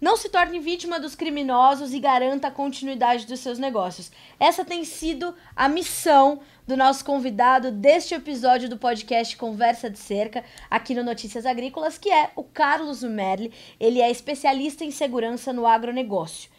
Não se torne vítima dos criminosos e garanta a continuidade dos seus negócios. Essa tem sido a missão do nosso convidado deste episódio do podcast Conversa de Cerca, aqui no Notícias Agrícolas, que é o Carlos Merli. Ele é especialista em segurança no agronegócio.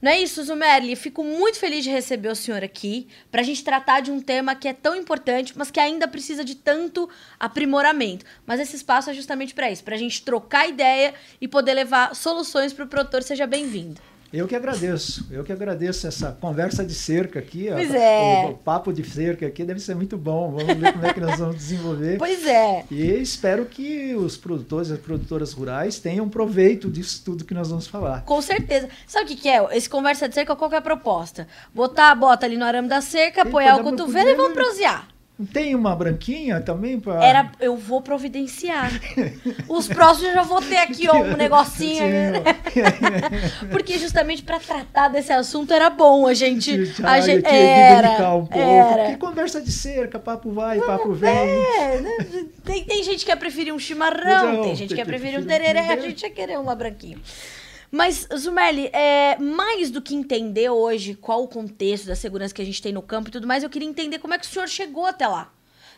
Não é isso, Zumerli? Fico muito feliz de receber o senhor aqui para a gente tratar de um tema que é tão importante, mas que ainda precisa de tanto aprimoramento. Mas esse espaço é justamente para isso, para a gente trocar ideia e poder levar soluções para o produtor. Seja bem-vindo. Eu que agradeço, eu que agradeço essa conversa de cerca aqui. Pois é. O, o, papo de cerca aqui deve ser muito bom. Vamos ver como é que nós vamos desenvolver. Pois é. E espero que os produtores e as produtoras rurais tenham proveito disso tudo que nós vamos falar. Com certeza. Sabe o que, que é? Esse conversa de cerca, qual é a proposta? Botar a bota ali no arame da cerca, apoiar o cotovelo e vamos prosear. Tem uma branquinha também para. Era, eu vou providenciar. Os próximos eu já vou ter aqui ó, um negocinho. Porque justamente para tratar desse assunto era bom a gente. A gente era, um pouco. Era. Que conversa de cerca, papo vai, papo vem. É, né? tem, tem gente que quer preferir um chimarrão, não, tem gente que quer preferir um tereré, a gente ia querer uma branquinha. Mas, Zumerli, é, mais do que entender hoje qual o contexto da segurança que a gente tem no campo e tudo mais, eu queria entender como é que o senhor chegou até lá.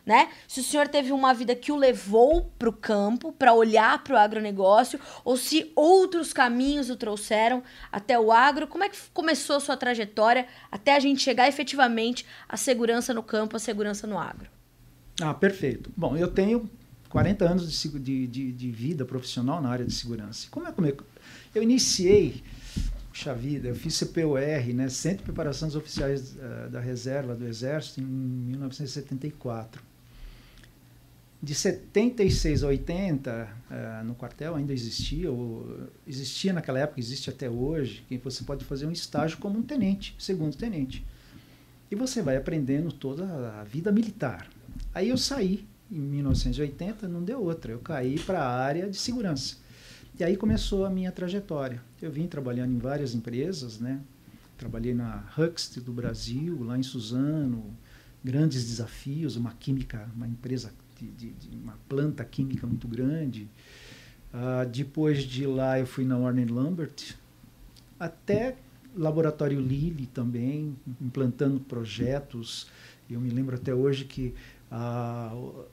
Né? Se o senhor teve uma vida que o levou para o campo, para olhar para o agronegócio, ou se outros caminhos o trouxeram até o agro, como é que começou a sua trajetória até a gente chegar efetivamente à segurança no campo, à segurança no agro? Ah, perfeito. Bom, eu tenho 40 anos de, de, de vida profissional na área de segurança. Como é que eu iniciei, puxa vida, eu fiz CPOR, né, Centro de Preparação dos Oficiais uh, da Reserva do Exército, em 1974. De 76 a 80, uh, eh, no quartel ainda existia, ou, existia naquela época, existe até hoje, que você pode fazer um estágio como um tenente, segundo tenente. E você vai aprendendo toda a vida militar. Aí eu saí em 1980, não deu outra, eu caí para a área de segurança. E aí começou a minha trajetória. Eu vim trabalhando em várias empresas, né? Trabalhei na Huxt do Brasil, lá em Suzano, grandes desafios, uma química, uma empresa de, de, de uma planta química muito grande. Uh, depois de lá eu fui na Warner Lambert, até laboratório Lilly também, implantando projetos. Eu me lembro até hoje que uh,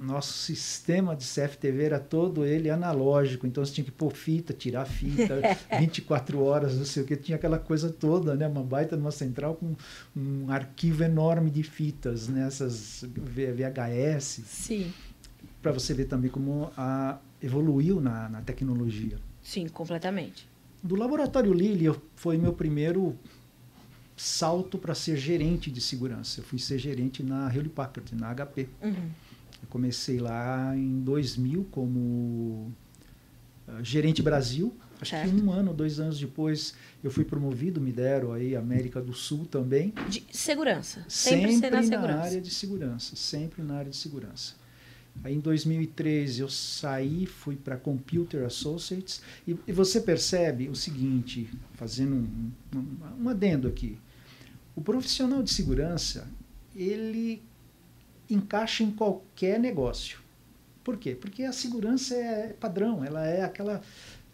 nosso sistema de CFTV era todo ele analógico, então você tinha que pôr fita, tirar fita, 24 horas, não sei o que, tinha aquela coisa toda, né? Uma baita numa central com um arquivo enorme de fitas, né? Essas VHS. Sim. Para você ver também como a, evoluiu na, na tecnologia. Sim, completamente. Do laboratório Lilly foi meu primeiro salto para ser gerente de segurança. Eu fui ser gerente na Hewlett Packard, na HP. Uhum. Eu comecei lá em 2000 como uh, gerente Brasil. Acho certo. que um ano, dois anos depois, eu fui promovido, me deram aí América do Sul também. De segurança. Sempre, sempre na, segurança. área de segurança. Sempre na área de segurança. Aí em 2003 eu saí, fui para Computer Associates e, e, você percebe o seguinte, fazendo um, um, um adendo aqui, o profissional de segurança ele encaixa em qualquer negócio. Por quê? Porque a segurança é padrão, ela é aquela.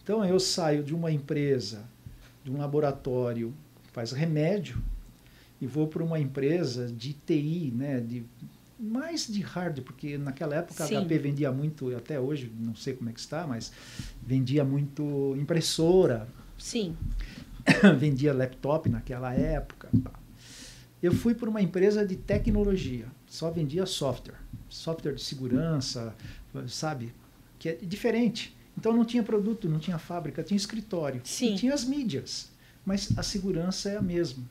Então eu saio de uma empresa, de um laboratório que faz remédio e vou para uma empresa de TI, né, de mais de hardware, porque naquela época Sim. a HP vendia muito, até hoje não sei como é que está, mas vendia muito impressora. Sim. vendia laptop naquela época. Eu fui para uma empresa de tecnologia só vendia software, software de segurança, sabe? Que é diferente. Então não tinha produto, não tinha fábrica, tinha escritório. Sim. E tinha as mídias, mas a segurança é a mesma.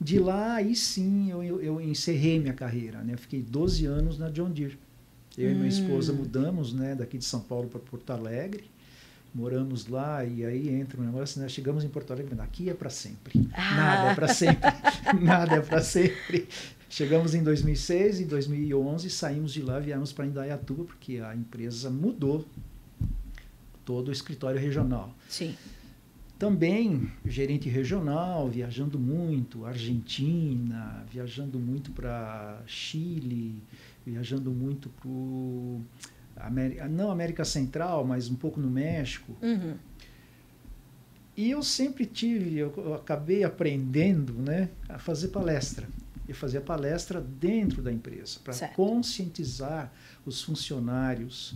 De lá, aí sim, eu, eu, encerrei minha carreira. Né? Eu fiquei 12 anos na John Deere. Eu hum. e minha esposa hum. mudamos né, daqui de São Paulo para Porto Alegre. Moramos lá e aí entra um negócio, né? chegamos em Porto Alegre, aqui é para sempre. Ah. Nada é para sempre. Nada é para sempre. Chegamos em 2006, em 2011 saímos de lá, viemos para Indaiatuba, porque a empresa mudou todo o escritório regional. Sim. Também gerente regional, viajando muito, Argentina, viajando muito para Chile, viajando muito para América, não América Central, mas um pouco no México. Uhum. E eu sempre tive, eu, eu acabei aprendendo né, a fazer palestra. E fazer palestra dentro da empresa, para conscientizar os funcionários.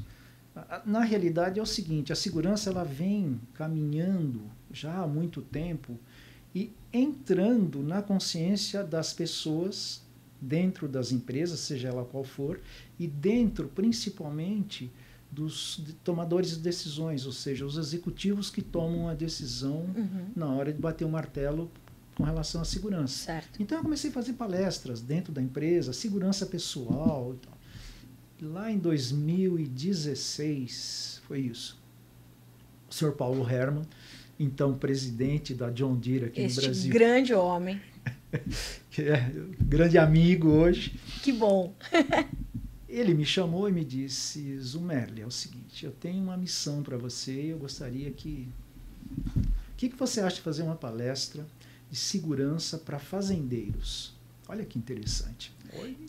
Na realidade é o seguinte, a segurança ela vem caminhando já há muito tempo e entrando na consciência das pessoas dentro das empresas, seja ela qual for, e dentro principalmente dos tomadores de decisões, ou seja, os executivos que tomam a decisão uhum. na hora de bater o martelo com relação à segurança. Certo. Então eu comecei a fazer palestras dentro da empresa, segurança pessoal. Lá em 2016 foi isso. O senhor Paulo Herman, então presidente da John Deere aqui este no Brasil. grande homem. que é grande amigo hoje. Que bom. Ele me chamou e me disse: Zumerli, é o seguinte, eu tenho uma missão para você e eu gostaria que. O que, que você acha de fazer uma palestra de segurança para fazendeiros? Olha que interessante.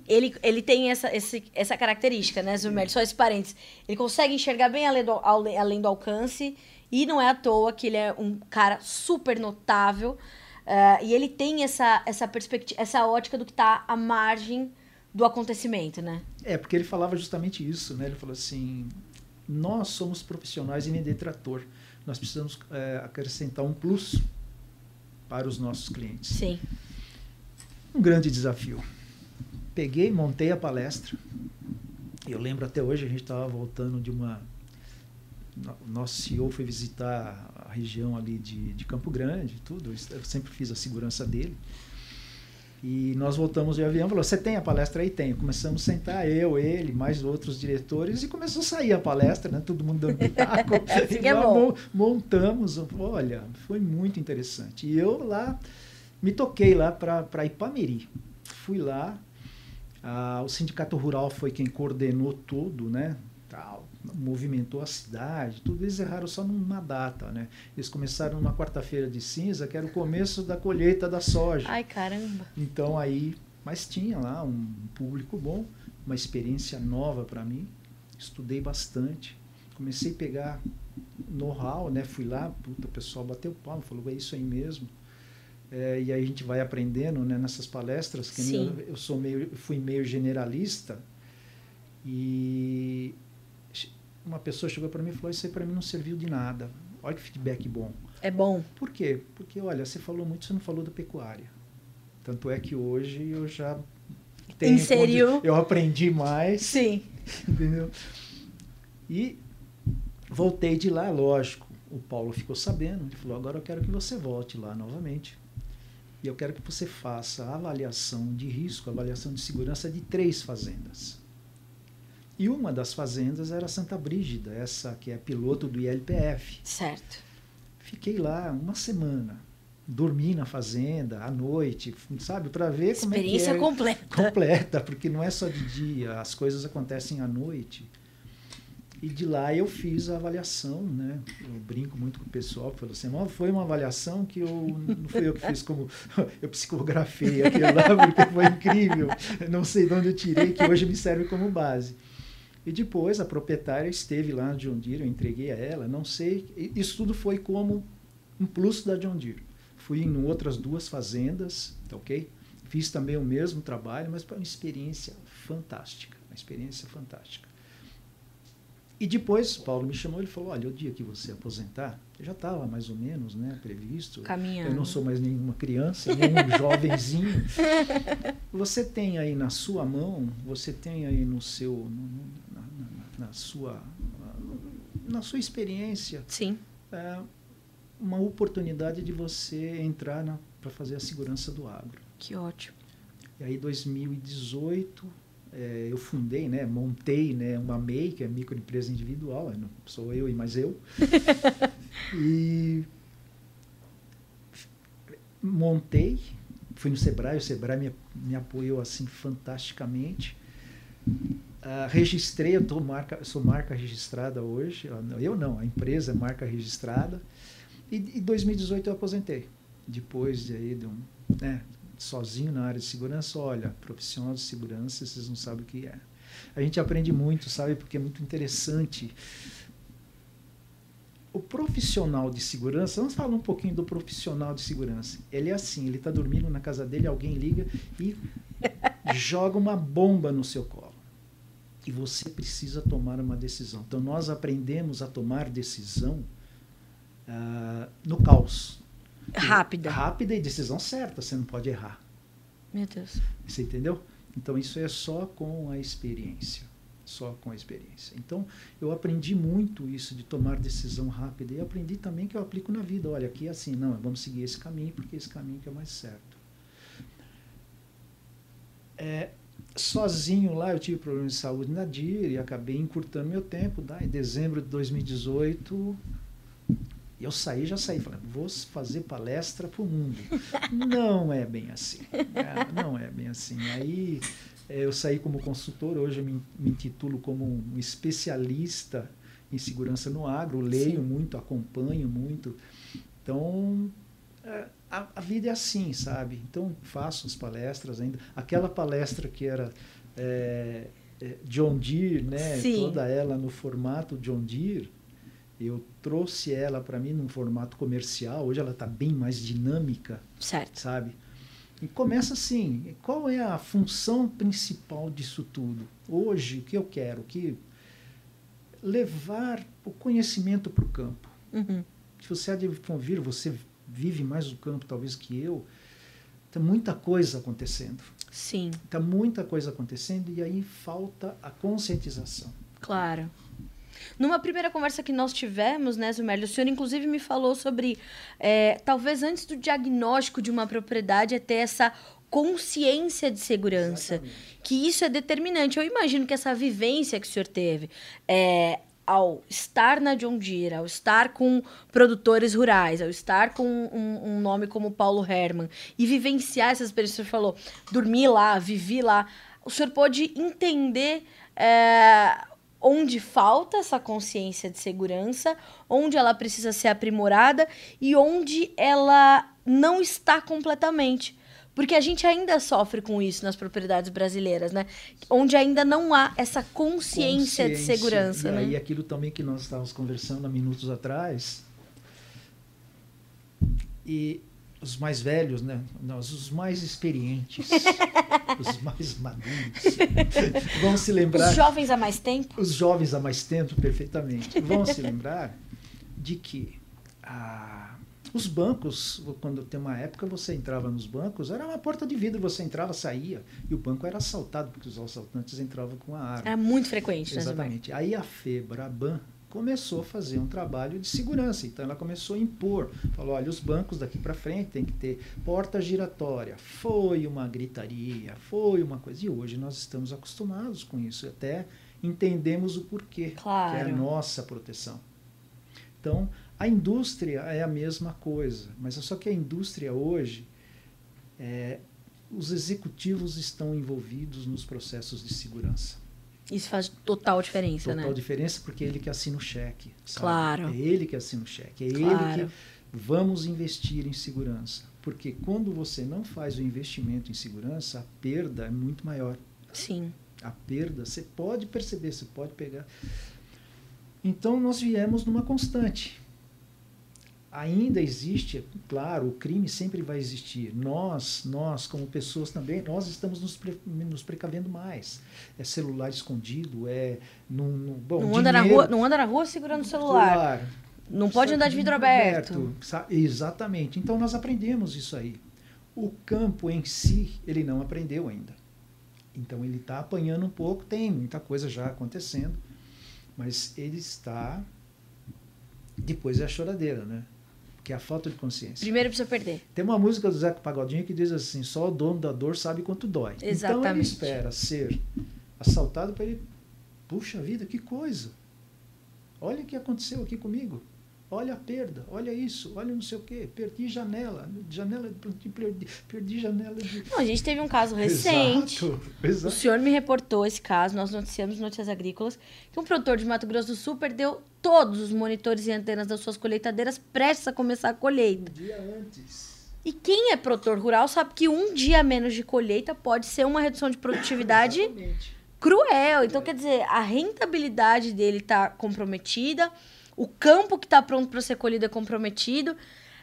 Ele, ele tem essa, esse, essa característica, né, Zumerli? Só esse parênteses. Ele consegue enxergar bem além do, além do alcance e não é à toa que ele é um cara super notável uh, e ele tem essa, essa perspectiva, essa ótica do que está à margem do acontecimento, né? É, porque ele falava justamente isso, né? Ele falou assim, nós somos profissionais em vender trator. Nós precisamos é, acrescentar um plus para os nossos clientes. Sim. Um grande desafio. Peguei, montei a palestra. Eu lembro até hoje, a gente estava voltando de uma... O nosso CEO foi visitar a região ali de, de Campo Grande, tudo. Eu sempre fiz a segurança dele. E nós voltamos de avião, falou, você tem a palestra aí? Tenho. Começamos a sentar, eu, ele, mais outros diretores, e começou a sair a palestra, né? Todo mundo dando pitaco. e é bom. montamos, olha, foi muito interessante. E eu lá, me toquei lá para Ipameri. Fui lá, ah, o Sindicato Rural foi quem coordenou tudo, né? Tal, movimentou a cidade, tudo eles erraram só numa data, né? Eles começaram numa quarta-feira de cinza, que era o começo da colheita da soja. Ai, caramba. Então aí, mas tinha lá um público bom, uma experiência nova para mim. Estudei bastante. Comecei a pegar know-how, né? Fui lá, puta, o pessoal bateu palma, falou, é isso aí mesmo. É, e aí a gente vai aprendendo, né, nessas palestras, que eu, eu sou meio, fui meio generalista e uma pessoa chegou para mim e falou: Isso aí para mim não serviu de nada. Olha que feedback bom. É bom. Por quê? Porque, olha, você falou muito, você não falou da pecuária. Tanto é que hoje eu já tenho. Inseriu. Eu aprendi mais. Sim. Entendeu? E voltei de lá, lógico. O Paulo ficou sabendo. Ele falou: Agora eu quero que você volte lá novamente. E eu quero que você faça a avaliação de risco, avaliação de segurança de três fazendas. E uma das fazendas era Santa Brígida, essa que é piloto do ILPF. Certo. Fiquei lá uma semana. Dormi na fazenda à noite, sabe, para ver como é que é. completa. Completa, porque não é só de dia, as coisas acontecem à noite. E de lá eu fiz a avaliação, né? Eu brinco muito com o pessoal, falou assim, foi uma avaliação que eu não fui eu que fiz como eu psicografei aquilo lá, porque foi incrível. não sei de onde eu tirei, que hoje me serve como base. E depois a proprietária esteve lá na John Deere, eu entreguei a ela, não sei. Isso tudo foi como um plus da John Deere. Fui em outras duas fazendas, tá ok? Fiz também o mesmo trabalho, mas foi uma experiência fantástica, uma experiência fantástica. E depois Paulo me chamou e falou: Olha, o dia que você aposentar, já estava mais ou menos né, previsto. Caminhando. Eu não sou mais nenhuma criança, nem um jovenzinho. Você tem aí na sua mão, você tem aí no seu, na, na, na sua, na sua experiência, Sim. É, uma oportunidade de você entrar para fazer a segurança do agro. Que ótimo. E aí, 2018 é, eu fundei, né, montei né, uma MEI, que é microempresa individual, não sou eu e mais eu. e montei, fui no Sebrae, o Sebrae me, me apoiou assim fantasticamente. Uh, registrei, eu tô marca, sou marca registrada hoje. Eu não, a empresa é marca registrada. E em 2018 eu aposentei. Depois de, aí, de um, né, sozinho na área de segurança, olha, profissional de segurança, vocês não sabem o que é. A gente aprende muito, sabe? Porque é muito interessante. O profissional de segurança, vamos falar um pouquinho do profissional de segurança. Ele é assim, ele está dormindo na casa dele, alguém liga e joga uma bomba no seu colo. E você precisa tomar uma decisão. Então nós aprendemos a tomar decisão uh, no caos. Rápida. Rápida e decisão certa, você não pode errar. Meu Deus. Você entendeu? Então isso é só com a experiência só com a experiência. Então, eu aprendi muito isso de tomar decisão rápida e aprendi também que eu aplico na vida. Olha, aqui é assim, não, vamos seguir esse caminho porque esse caminho que é mais certo. É, sozinho lá, eu tive problemas de saúde na DIR e acabei encurtando meu tempo. Tá? Em dezembro de 2018, eu saí, já saí, falando, vou fazer palestra para o mundo. não é bem assim. Não é bem assim. Aí eu saí como consultor, hoje eu me, me intitulo como um especialista em segurança no agro, leio Sim. muito, acompanho muito. Então, é, a, a, vida é assim, sabe? Então, faço as palestras ainda. Aquela palestra que era é, é, John Deere, né? Sim. Toda ela no formato John Deere. Eu trouxe ela para mim num formato comercial. Hoje ela está bem mais dinâmica, certo. sabe? E começa assim: qual é a função principal disso tudo? Hoje, o que eu quero? Que levar o conhecimento para o campo. Uhum. Se você há de convir, você vive mais o campo talvez que eu. Tem muita coisa acontecendo. Sim. Tem muita coisa acontecendo e aí falta a conscientização. Claro. Numa primeira conversa que nós tivemos, né, Zumélio, o senhor inclusive me falou sobre, é, talvez antes do diagnóstico de uma propriedade, é ter essa consciência de segurança. Exatamente. Que isso é determinante. Eu imagino que essa vivência que o senhor teve, é, ao estar na John Deere, ao estar com produtores rurais, ao estar com um, um nome como Paulo Herman e vivenciar essas experiência, o senhor falou, dormir lá, vivi lá, o senhor pode entender é, onde falta essa consciência de segurança, onde ela precisa ser aprimorada e onde ela não está completamente. Porque a gente ainda sofre com isso nas propriedades brasileiras, né? Onde ainda não há essa consciência, consciência. de segurança. E né? aí, aquilo também que nós estávamos conversando há minutos atrás. E os mais velhos, né? Nós, os mais experientes, os mais maduros, vão se lembrar. Os jovens há mais tempo? Os jovens há mais tempo, perfeitamente. Vão se lembrar de que ah, os bancos, quando tem uma época você entrava nos bancos, era uma porta de vidro, você entrava, saía, e o banco era assaltado, porque os assaltantes entravam com a arma. Era muito frequente, né, Exatamente. Né, Aí a FEBRABAN, começou a fazer um trabalho de segurança. Então ela começou a impor, falou, olha, os bancos daqui para frente tem que ter porta giratória. Foi uma gritaria, foi uma coisa. E hoje nós estamos acostumados com isso, até entendemos o porquê, claro. que é a nossa proteção. Então, a indústria é a mesma coisa, mas só que a indústria hoje, é, os executivos estão envolvidos nos processos de segurança. Isso faz total diferença, total né? Total diferença porque é ele que assina o cheque. Sabe? Claro. É ele que assina o cheque. É claro. ele que vamos investir em segurança. Porque quando você não faz o investimento em segurança, a perda é muito maior. Sim. A perda, você pode perceber, você pode pegar. Então nós viemos numa constante ainda existe, claro, o crime sempre vai existir. Nós, nós como pessoas também, nós estamos nos, pre, nos precavendo mais. É celular escondido, é num, num bom, não anda dinheiro, na rua, não anda na rua segurando o celular. celular. Não pode andar de vidro aberto. aberto. Exatamente. Então nós aprendemos isso aí. O campo em si, ele não aprendeu ainda. Então ele está apanhando um pouco, tem muita coisa já acontecendo, mas ele está depois é a choradeira, né? Que é a falta de consciência. Primeiro precisa perder. Tem uma música do Zeca Pagodinho que diz assim: só o dono da dor sabe quanto dói. Exatamente. Então ele espera ser assaltado para ele. Puxa vida, que coisa! Olha o que aconteceu aqui comigo. Olha a perda, olha isso, olha não sei o quê. Perdi janela, janela perdi, perdi janela de. Não, a gente teve um caso recente. Exato, exato. O senhor me reportou esse caso, nós noticiamos Notícias Agrícolas, que um produtor de Mato Grosso do Sul perdeu todos os monitores e antenas das suas colheitadeiras prestes a começar a colheita. Um dia antes. E quem é produtor rural sabe que um dia menos de colheita pode ser uma redução de produtividade cruel. Então, quer dizer, a rentabilidade dele está comprometida o campo que está pronto para ser colhido é comprometido.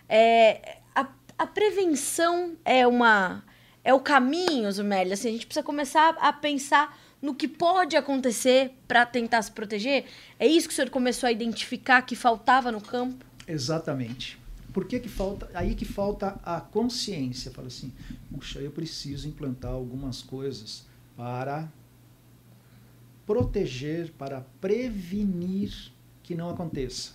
É, a, a prevenção é uma é o caminho, Zumélia. Assim, a gente precisa começar a pensar no que pode acontecer para tentar se proteger. É isso que o senhor começou a identificar que faltava no campo? Exatamente. Por que, que falta? Aí que falta a consciência. Fala assim, puxa, eu preciso implantar algumas coisas para proteger, para prevenir que não aconteça.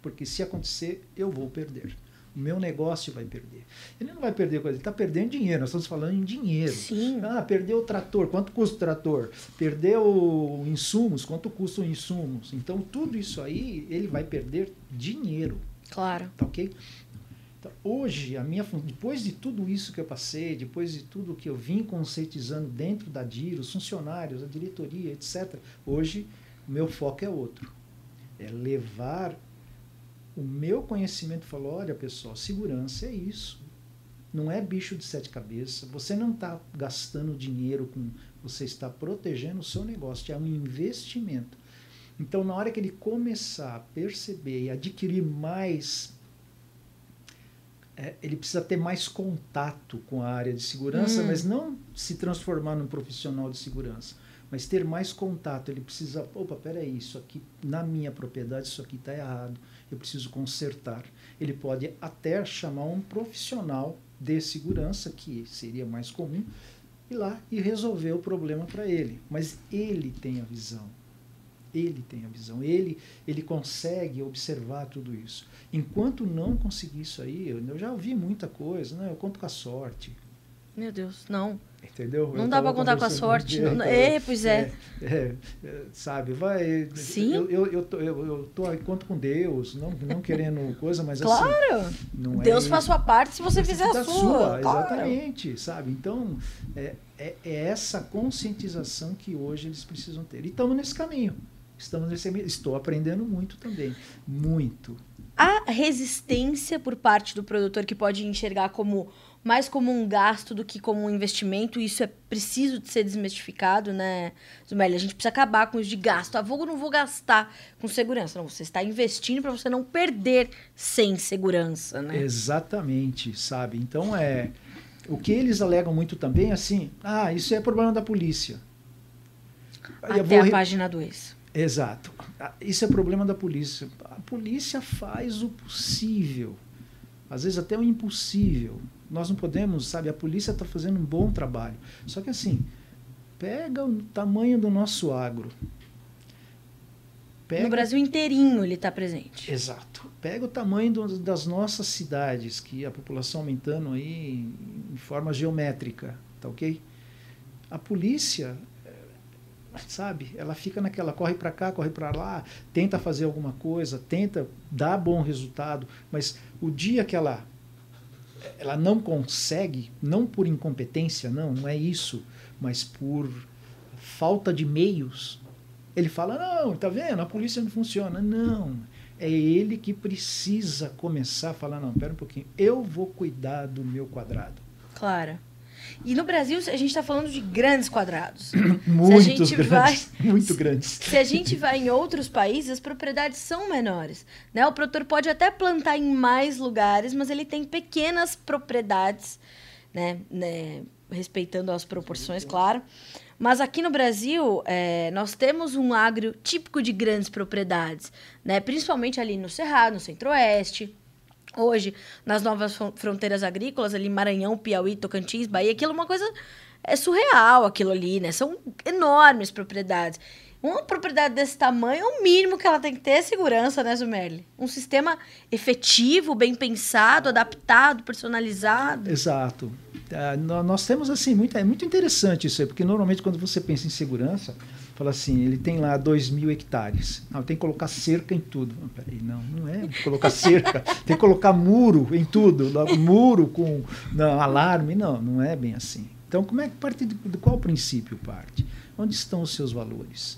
Porque se acontecer, eu vou perder. O meu negócio vai perder. Ele não vai perder coisa, ele está perdendo dinheiro. Nós estamos falando em dinheiro. Sim. Ah, perdeu o trator. Quanto custa o trator? Perdeu insumos. Quanto custam insumos? Então, tudo isso aí, ele vai perder dinheiro. Claro. Tá ok? Então, hoje, a minha, depois de tudo isso que eu passei, depois de tudo que eu vim conscientizando dentro da DIR, os funcionários, a diretoria, etc., hoje o meu foco é outro. É levar o meu conhecimento falou, olha pessoal, segurança é isso. Não é bicho de sete cabeças. Você não está gastando dinheiro com. Você está protegendo o seu negócio. É um investimento. Então, na hora que ele começar a perceber e adquirir mais. É, ele precisa ter mais contato com a área de segurança, hum. mas não se transformar num profissional de segurança mas ter mais contato. Ele precisa, opa, peraí, isso aqui na minha propriedade, isso aqui está errado eu preciso consertar. Ele pode até chamar um profissional de segurança, que seria mais comum, ir lá e resolver o problema para ele. Mas ele tem a visão. Ele tem a visão. Ele, ele consegue observar tudo isso. Enquanto não conseguir isso aí, eu, eu já ouvi muita coisa, né? eu conto com a sorte. Meu Deus, não. Entendeu? Não dá para contar com a sorte. Não, é, pois é. É, é. é, Sabe, vai. Sim. Eu, eu, eu, tô, eu, eu tô conto com Deus, não, não querendo coisa, mas claro. assim. Claro! Deus é, faz sua parte se você fizer a sua. sua claro. Exatamente, sabe? Então, é, é, é, essa conscientização que hoje eles precisam ter. E estamos nesse caminho. Estamos nesse Estou aprendendo muito também. Muito. A resistência por parte do produtor que pode enxergar como mais como um gasto do que como um investimento, isso é preciso de ser desmistificado, né, Zumélia? A gente precisa acabar com isso de gasto. Ah, vou não vou gastar com segurança. Não, você está investindo para você não perder sem segurança, né? Exatamente, sabe? Então, é... O que eles alegam muito também, assim, ah, isso é problema da polícia. Até a re... página 2. Exato. Ah, isso é problema da polícia. A polícia faz o possível, às vezes até o impossível, nós não podemos, sabe? A polícia está fazendo um bom trabalho. Só que assim, pega o tamanho do nosso agro. Pega... No Brasil inteirinho ele está presente. Exato. Pega o tamanho do, das nossas cidades, que a população aumentando aí em forma geométrica, tá ok? A polícia, eh, sabe? Ela fica naquela, corre para cá, corre para lá, tenta fazer alguma coisa, tenta dar bom resultado, mas o dia que ela ela não consegue, não por incompetência, não, não é isso, mas por falta de meios. Ele fala: não, tá vendo? A polícia não funciona. Não. É ele que precisa começar a falar: não, pera um pouquinho, eu vou cuidar do meu quadrado. Claro. E no Brasil, a gente está falando de grandes quadrados. Muitos grandes. Vai, muito grandes. Se a gente vai em outros países, as propriedades são menores. Né? O produtor pode até plantar em mais lugares, mas ele tem pequenas propriedades, né? né? respeitando as proporções, claro. Mas aqui no Brasil, é, nós temos um agro típico de grandes propriedades, né? principalmente ali no Cerrado, no Centro-Oeste hoje nas novas fronteiras agrícolas, ali Maranhão, Piauí, Tocantins, Bahia, aquilo é uma coisa é surreal aquilo ali, né? São enormes propriedades. Uma propriedade desse tamanho, o mínimo que ela tem que ter é segurança, né, Zumerli? Um sistema efetivo, bem pensado, adaptado, personalizado. Exato. Uh, nós temos, assim, muito, é muito interessante isso aí, porque normalmente quando você pensa em segurança, fala assim, ele tem lá 2 mil hectares. Não, tem que colocar cerca em tudo. Não, peraí, não, não é colocar cerca, tem que colocar muro em tudo. Muro com não, alarme, não, não é bem assim. Então, como é que parte de, de qual princípio parte? Onde estão os seus valores?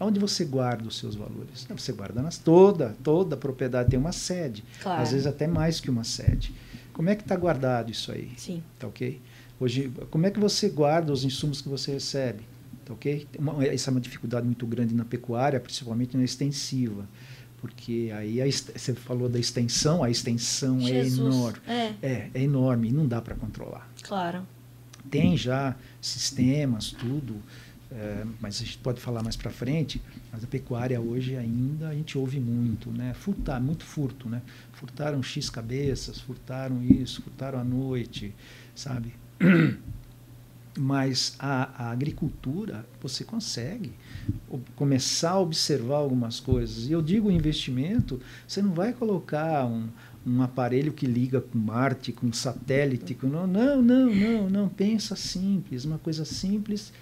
Onde você guarda os seus valores? Você guarda nas toda, toda propriedade tem uma sede, claro. às vezes até mais que uma sede. Como é que está guardado isso aí? Sim. Tá ok? Hoje, como é que você guarda os insumos que você recebe? Tá ok? Uma, essa é uma dificuldade muito grande na pecuária, principalmente na extensiva. Porque aí você falou da extensão, a extensão é Jesus. é enorme. É. é, é enorme e não dá para controlar. Claro. Tem já sistemas, tudo, é, mas a gente pode falar mais para frente. Mas a pecuária hoje ainda a gente ouve muito, né? Furtar, muito furto, né? Furtaram X cabeças, furtaram isso, furtaram à noite, sabe? Mas a, a, agricultura, você consegue começar a observar algumas coisas. E eu digo investimento, você não vai colocar um, um aparelho que liga com Marte, com satélite, com não, não, não, não, não, pensa simples, uma coisa simples.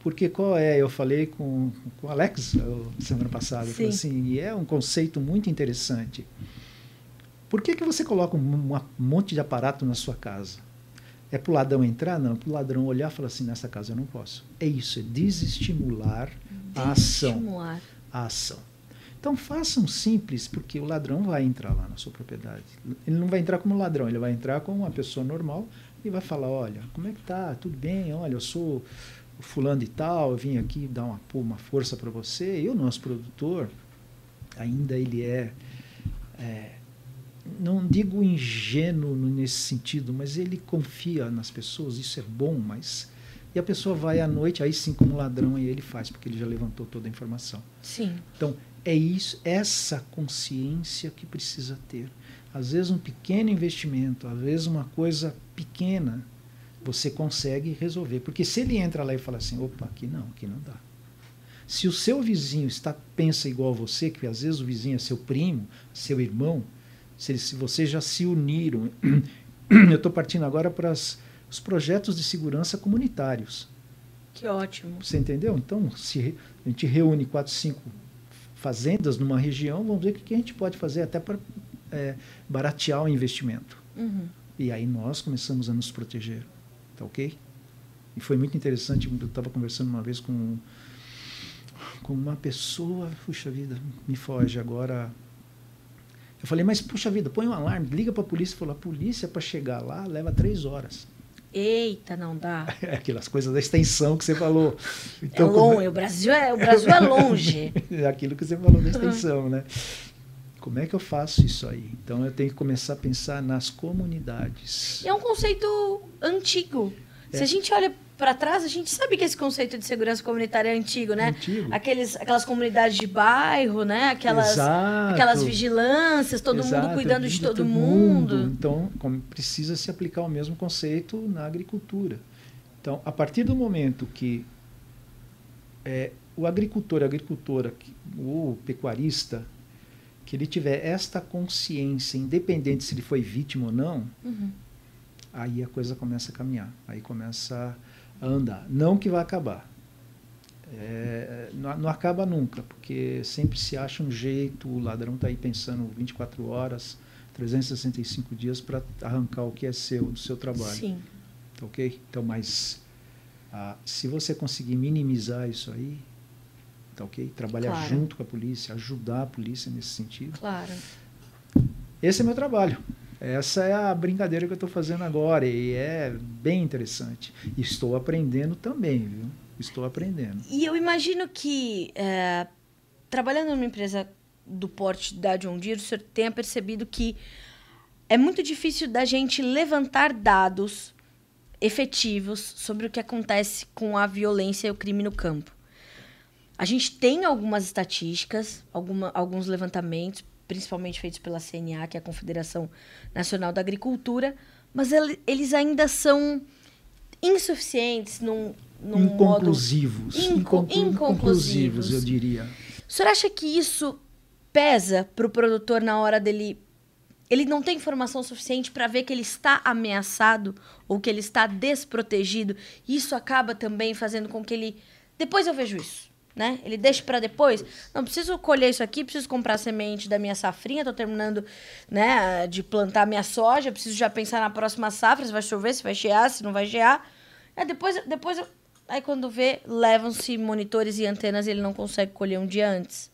Porque qual é? Eu falei com, com o Alex semana passada, Sim. assim, e é um conceito muito interessante. Por que, que você coloca um, um monte de aparato na sua casa? É para o ladrão entrar? Não, para o ladrão olhar e falar assim, nessa casa eu não posso. É isso, é desestimular a ação. Desestimular. A ação. Então façam simples, porque o ladrão vai entrar lá na sua propriedade. Ele não vai entrar como ladrão, ele vai entrar como uma pessoa normal e vai falar, olha, como é que tá? Tudo bem? Olha, eu sou fulano e tal, eu vim aqui dar uma, uma força para você. E o nosso produtor, ainda ele é, é não digo ingênuo nesse sentido, mas ele confia nas pessoas, isso é bom, mas e a pessoa vai à noite, aí sim como ladrão e ele faz, porque ele já levantou toda a informação. Sim. Então, é isso, essa consciência que precisa ter. Às vezes um pequeno investimento, às vezes uma coisa pequena, você consegue resolver, porque se ele entra lá e fala assim, opa, aqui não, aqui não dá. Se o seu vizinho está pensa igual a você, que às vezes o vizinho é seu primo, seu irmão, se, se vocês já se uniram. Eu estou partindo agora para as, os projetos de segurança comunitários. Que ótimo. Você entendeu? Então, se a gente reúne quatro, cinco fazendas numa região, vamos ver o que a gente pode fazer até para é, baratear o investimento. Uhum. E aí nós começamos a nos proteger. Tá ok? E foi muito interessante. Eu estava conversando uma vez com, com uma pessoa, puxa vida, me foge agora eu falei, mas puxa vida, põe um alarme, liga para a polícia. Falou, a polícia para chegar lá leva três horas. Eita, não dá. É aquelas coisas da extensão que você falou. Então, é longe, é... o Brasil é, o Brasil é longe. é aquilo que você falou da extensão, né? Como é que eu faço isso aí? Então eu tenho que começar a pensar nas comunidades. É um conceito antigo. É. Se a gente olha para trás, a gente sabe que esse conceito de segurança comunitária é antigo, né? Antigo. Aqueles, aquelas comunidades de bairro, né? Aquelas, Exato. aquelas vigilâncias, todo Exato. mundo cuidando de todo, todo mundo. mundo. Então, precisa se aplicar o mesmo conceito na agricultura. Então, a partir do momento que é, o agricultor, a agricultora, o pecuarista, que ele tiver esta consciência, independente se ele foi vítima ou não, uhum. aí a coisa começa a caminhar, aí começa a andar. Não que vai acabar. É, não, não, acaba nunca, porque sempre se acha um jeito, o ladrão está aí pensando 24 horas, 365 dias para arrancar o que é seu, do seu trabalho. Sim. Ok? Então, mas ah, se você conseguir minimizar isso aí, tá ok? Trabalhar Claro. junto com a polícia, ajudar a polícia nesse sentido. Claro. Esse é meu trabalho. Essa é a brincadeira que eu estou fazendo agora e é bem interessante. Estou aprendendo também, viu? Estou aprendendo. E eu imagino que, é, trabalhando numa empresa do porte da John Deere, o senhor tenha percebido que é muito difícil da gente levantar dados efetivos sobre o que acontece com a violência e o crime no campo. A gente tem algumas estatísticas, alguma, alguns levantamentos, principalmente feitos pela CNA, que é a Confederação Nacional da Agricultura, mas ele- eles ainda são insuficientes num, num modo Inconclusivos. Inco- Inconclu- inconclusivos. eu diria. O senhor acha que isso pesa para o produtor na hora dele. Ele não tem informação suficiente para ver que ele está ameaçado ou que ele está desprotegido? Isso acaba também fazendo com que ele. Depois eu vejo isso. Né? Ele deixa para depois. Não preciso colher isso aqui, preciso comprar semente da minha safrinha, tô terminando, né, de plantar minha soja, preciso já pensar na próxima safra, se vai chover, se vai gear, se não vai gear. Aí depois, depois aí quando vê, levam-se monitores e antenas e ele não consegue colher um dia antes.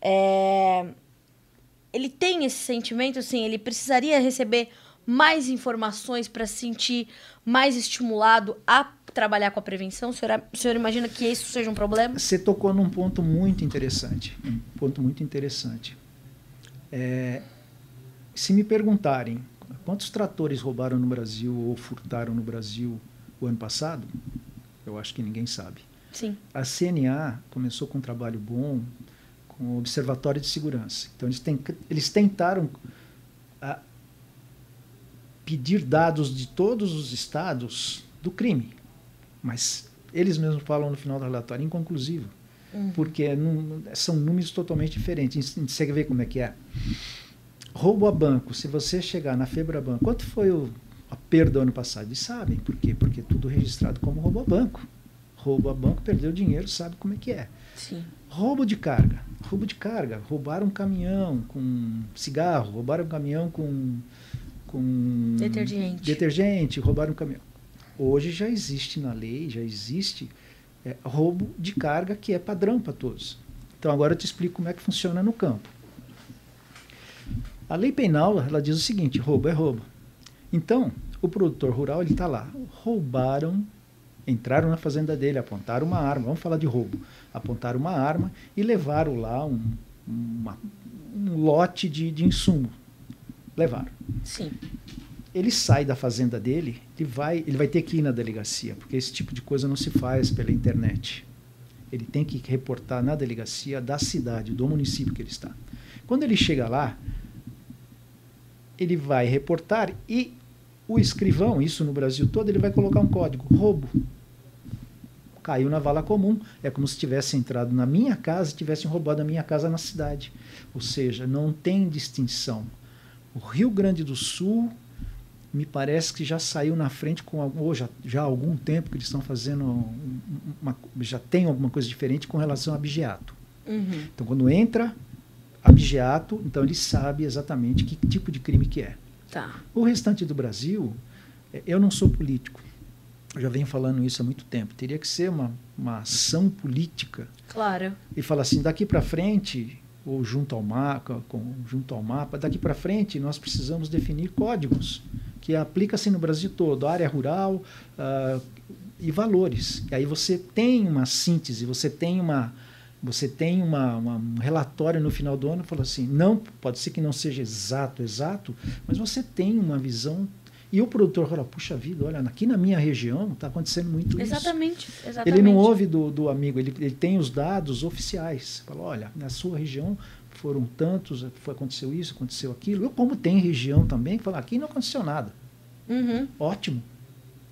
É, Ele tem esse sentimento, assim, ele precisaria receber mais informações para se sentir mais estimulado a trabalhar com a prevenção? O senhor, o senhor imagina que isso seja um problema? Você tocou num ponto muito interessante. Um ponto muito interessante. É, se me perguntarem quantos tratores roubaram no Brasil ou furtaram no Brasil o ano passado, eu acho que ninguém sabe. Sim. A CNA começou com um trabalho bom com o Observatório de Segurança. Então, eles, tem, eles tentaram a, pedir dados de todos os estados do crime, mas eles mesmos falam no final do relatório inconclusivo, uhum. porque não, são números totalmente diferentes. Você vê como é que é. Roubo a banco. Se você chegar na Febraban, quanto foi o, a perda ano passado? Eles sabem. Por quê? Porque é tudo registrado como roubo a banco. Roubo a banco, perdeu dinheiro, sabe como é que é. Sim. Roubo de carga. Roubo de carga. Roubaram um caminhão com cigarro, roubaram um caminhão com, com detergente. detergente, roubaram um caminhão. Hoje já existe na lei, já existe é, roubo de carga que é padrão para todos. Então agora eu te explico como é que funciona no campo. A lei penal ela diz o seguinte: roubo é roubo. Então o produtor rural ele está lá, roubaram entraram na fazenda dele, apontaram uma arma, vamos falar de roubo, apontaram uma arma e levaram lá um, uma, um lote de, de insumo. Levaram. Sim. Ele sai da fazenda dele, ele vai, ele vai ter que ir na delegacia, porque esse tipo de coisa não se faz pela internet. Ele tem que reportar na delegacia da cidade, do município que ele está. Quando ele chega lá, ele vai reportar e o escrivão, isso no Brasil todo, ele vai colocar um código, roubo. Caiu na vala comum. É como se tivesse entrado na minha casa e tivessem roubado a minha casa na cidade. Ou seja, não tem distinção. O Rio Grande do Sul me parece que já saiu na frente com ou já, já há algum tempo que eles estão fazendo uma, já tem alguma coisa diferente com relação a abigeato. Uhum. Então quando entra abigeato, então ele sabe exatamente que tipo de crime que é. Tá. O restante do Brasil, é, eu não sou político. Eu já venho falando isso há muito tempo. Teria que ser uma, uma ação política. Claro. E falar assim, daqui para frente, ou junto ao mapa, com, junto ao mapa, daqui para frente nós precisamos definir códigos que aplica-se no Brasil todo, área rural uh, e valores. E aí você tem uma síntese, você tem uma, você tem uma, uma, um relatório no final do ano falou assim, não pode ser que não seja exato, exato, mas você tem uma visão e o produtor fala, puxa vida, olha, aqui na minha região está acontecendo muito exatamente, isso. Exatamente. Ele não ouve do, do amigo, ele, ele tem os dados oficiais. Fala, olha, na sua região foram tantos, foi, aconteceu isso, aconteceu aquilo. Eu, como tem região também, fala, aqui não aconteceu nada. Uhum. Ótimo,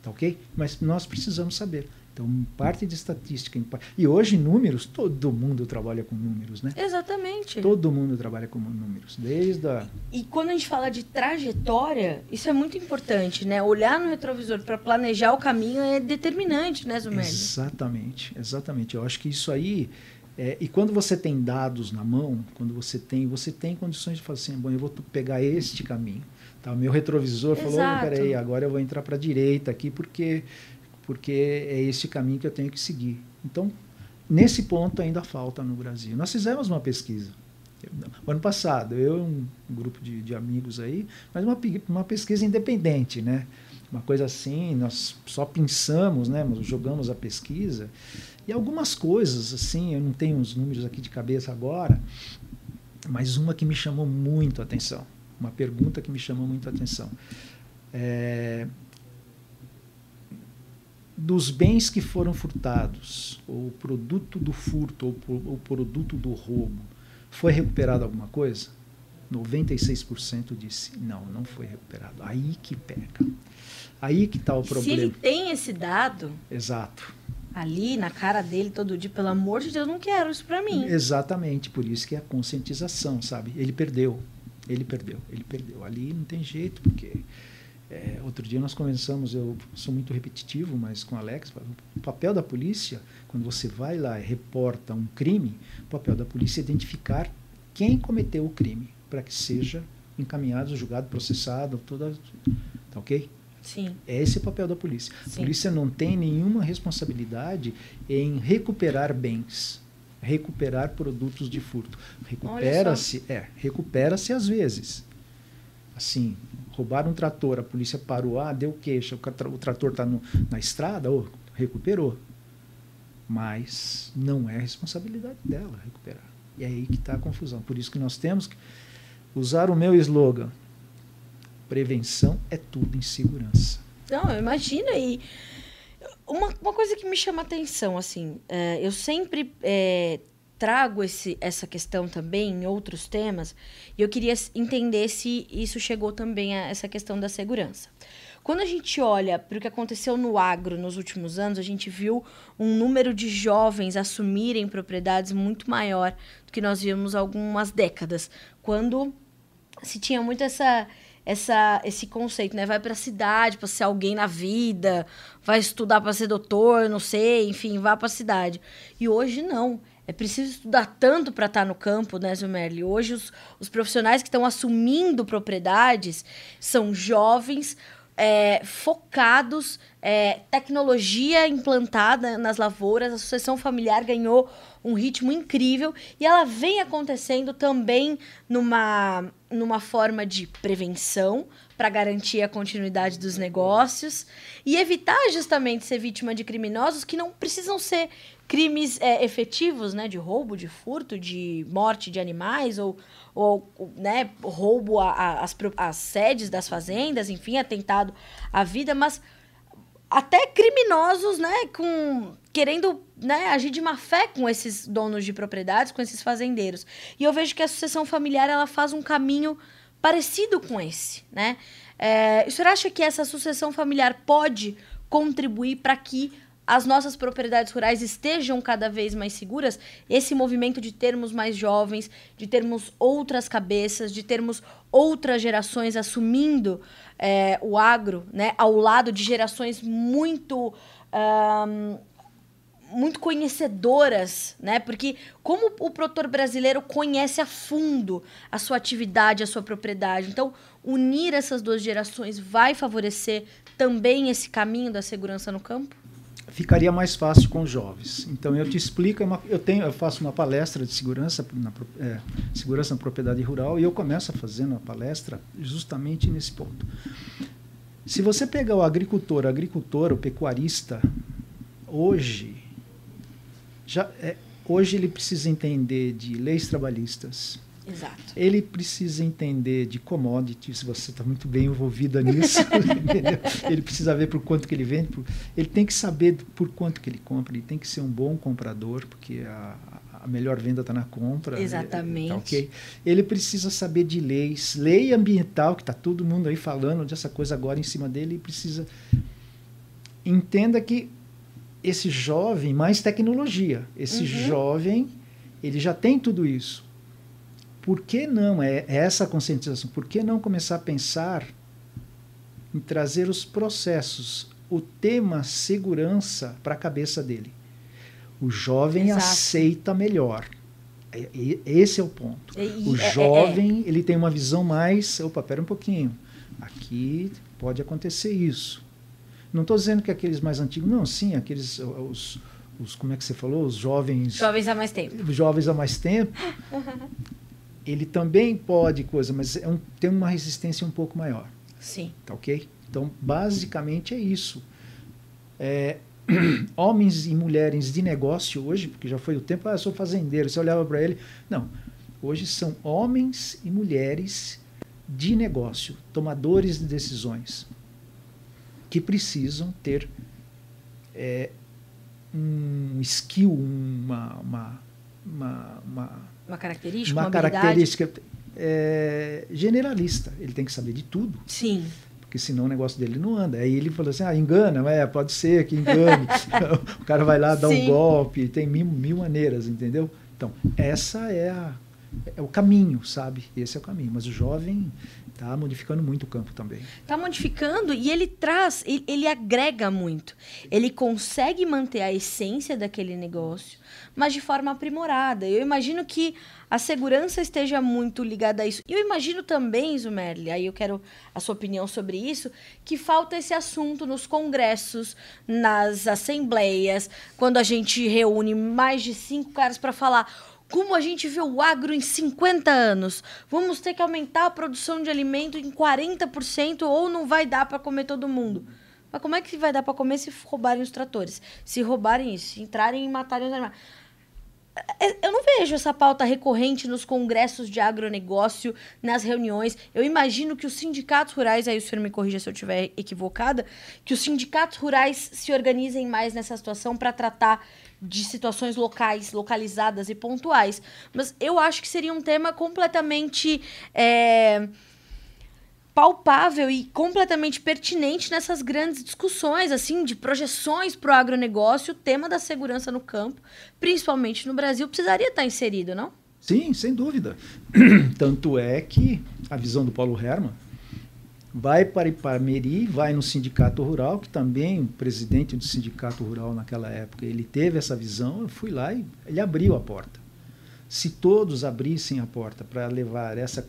tá ok? Mas nós precisamos saber. Então, parte de estatística. E hoje, números, todo mundo trabalha com números, né? Exatamente. Todo mundo trabalha com números, desde a... E quando a gente fala de trajetória, isso é muito importante, né? Olhar no retrovisor para planejar o caminho é determinante, né, Zumelli? Exatamente, exatamente. Eu acho que isso aí... É, e quando você tem dados na mão, quando você tem, você tem condições de falar assim, bom, eu vou pegar este caminho. Tá, o meu retrovisor Exato. falou, peraí, agora eu vou entrar para a direita aqui, porque porque é esse caminho que eu tenho que seguir. Então, nesse ponto ainda falta no Brasil. Nós fizemos uma pesquisa. Ano passado, eu e um grupo de, de amigos aí, mas uma, uma pesquisa independente, né? Uma coisa assim, nós só pensamos, né? Jogamos a pesquisa e algumas coisas, assim, eu não tenho os números aqui de cabeça agora, mas uma que me chamou muito a atenção, uma pergunta que me chamou muito a atenção. É, dos bens que foram furtados, ou produto do furto, ou o produto do roubo, foi recuperado alguma coisa? 96% disse não, não foi recuperado. Aí que pega. Aí que está o problema. Se ele tem esse dado. Exato. Ali na cara dele todo dia, pelo amor de Deus, não quero isso para mim. Exatamente, por isso que é a conscientização, sabe? Ele perdeu. Ele perdeu, ele perdeu. Ali não tem jeito, porque é, outro dia nós conversamos, eu sou muito repetitivo, mas com o Alex, o papel da polícia, quando você vai lá e reporta um crime, o papel da polícia é identificar quem cometeu o crime, para que seja encaminhado, julgado, processado, toda. Tá ok? Sim. É esse o papel da polícia. Sim. A polícia não tem nenhuma responsabilidade em recuperar bens, recuperar produtos de furto. Recupera-se, é, recupera-se às vezes. Assim, roubaram um trator, a polícia parou, ah, deu queixa, o, trator está na estrada, oh, recuperou. Mas não é responsabilidade dela recuperar. E é aí que está a confusão. Por isso que nós temos que usar o meu slogan: prevenção é tudo em segurança. Não, imagina. E uma, uma coisa que me chama atenção, assim, é, eu sempre é, trago esse, essa questão também em outros temas, e eu queria entender se isso chegou também a essa questão da segurança. Quando a gente olha para o que aconteceu no agro nos últimos anos, a gente viu um número de jovens assumirem propriedades muito maior do que nós vimos há algumas décadas, quando se tinha muito essa essa esse conceito, né? Vai para a cidade para ser alguém na vida, vai estudar para ser doutor, não sei, enfim, vá para a cidade. E hoje não. É preciso estudar tanto para estar tá no campo, né, Zumerli? Hoje os, os profissionais que estão assumindo propriedades são jovens é, focados, é, tecnologia implantada nas lavouras, a sucessão familiar ganhou um ritmo incrível e ela vem acontecendo também numa, numa forma de prevenção para garantir a continuidade dos negócios e evitar justamente ser vítima de criminosos que não precisam ser crimes é, efetivos, né, de roubo, de furto, de morte de animais ou, ou né, roubo às sedes das fazendas, enfim, atentado à vida, mas até criminosos, né, com querendo, né, agir de má fé com esses donos de propriedades, com esses fazendeiros. E eu vejo que a sucessão familiar ela faz um caminho parecido com esse, né? É, o senhor acha que essa sucessão familiar pode contribuir para que as nossas propriedades rurais estejam cada vez mais seguras, esse movimento de termos mais jovens, de termos outras cabeças, de termos outras gerações assumindo é, o agro, né, ao lado de gerações muito. Um, muito conhecedoras, né? Porque como o produtor brasileiro conhece a fundo a sua atividade, a sua propriedade. Então, unir essas duas gerações vai favorecer também esse caminho da segurança no campo? Ficaria mais fácil com os jovens. Então eu te explico, é eu tenho, eu faço uma palestra de segurança na é, segurança na propriedade rural e eu começo fazendo a palestra justamente nesse ponto. Se você pegar o agricultor, agricultor, o pecuarista, hoje já é, hoje ele precisa entender de leis trabalhistas, Exato. Ele precisa entender de commodities, você está muito bem envolvida nisso, ele precisa ver por quanto que ele vende, por, ele tem que saber por quanto que ele compra, ele tem que ser um bom comprador, porque a, a melhor venda está na compra. Né? Exatamente. Tá okay? Ele precisa saber de leis, lei ambiental, que está todo mundo aí falando dessa coisa agora em cima dele, e precisa. Entenda que esse jovem, mais tecnologia, esse uhum. jovem, ele já tem tudo isso por que não, é, é essa conscientização, por que não começar a pensar em trazer os processos, o tema segurança para a cabeça dele? O jovem Exato. aceita melhor. É, esse é o ponto. E, o é, jovem, é, é. ele tem uma visão mais, opa, pera um pouquinho, aqui pode acontecer isso. Não estou dizendo que aqueles mais antigos, não, sim, aqueles, os, os, como é que você falou, os jovens... Jovens há mais tempo. Jovens há mais tempo. ele também pode coisa, mas é um, tem uma resistência um pouco maior. Sim. Tá ok? Então, basicamente é isso. É, homens e mulheres de negócio hoje, porque já foi o tempo, ah, eu sou fazendeiro, você olhava para ele. Não. Hoje são homens e mulheres de negócio, tomadores de decisões, que precisam ter é, um skill, uma, uma, uma, uma uma característica, uma, uma característica é, generalista. Ele tem que saber de tudo. Sim. Porque senão o negócio dele não anda. Aí ele falou assim: ah, engana, é, pode ser que engane. o cara vai lá dar Sim. um golpe, tem mil, mil maneiras, entendeu? Então, essa é, a, é o caminho, sabe? Esse é o caminho. Mas o jovem Está modificando muito o campo também. Está modificando e ele traz, ele, ele, agrega muito. Ele consegue manter a essência daquele negócio, mas de forma aprimorada. Eu imagino que a segurança esteja muito ligada a isso. E eu imagino também, Zumerli, aí eu quero a sua opinião sobre isso, que falta esse assunto nos congressos, nas assembleias, quando a gente reúne mais de cinco caras para falar como a gente vê o agro em 50 anos? Vamos ter que aumentar a produção de alimento em 40% ou não vai dar para comer todo mundo? Mas como é que vai dar para comer se roubarem os tratores? Se roubarem isso, se entrarem e matarem os animais? É, eu não vejo essa pauta recorrente nos congressos de agronegócio, nas reuniões. Eu imagino que os sindicatos rurais, aí o senhor me corrija se eu estiver equivocada, que os sindicatos rurais se organizem mais nessa situação para tratar de situações locais, localizadas e pontuais. Mas eu acho que seria um tema completamente. É palpável e completamente pertinente nessas grandes discussões, assim, de projeções para o agronegócio, o tema da segurança no campo, principalmente no Brasil, precisaria estar inserido, não? Sim, sem dúvida. Tanto é que a visão do Paulo Herman vai para Ipameri, vai no Sindicato Rural, que também o presidente do Sindicato Rural naquela época, ele teve essa visão, eu fui lá e ele abriu a porta. Se todos abrissem a porta para levar essa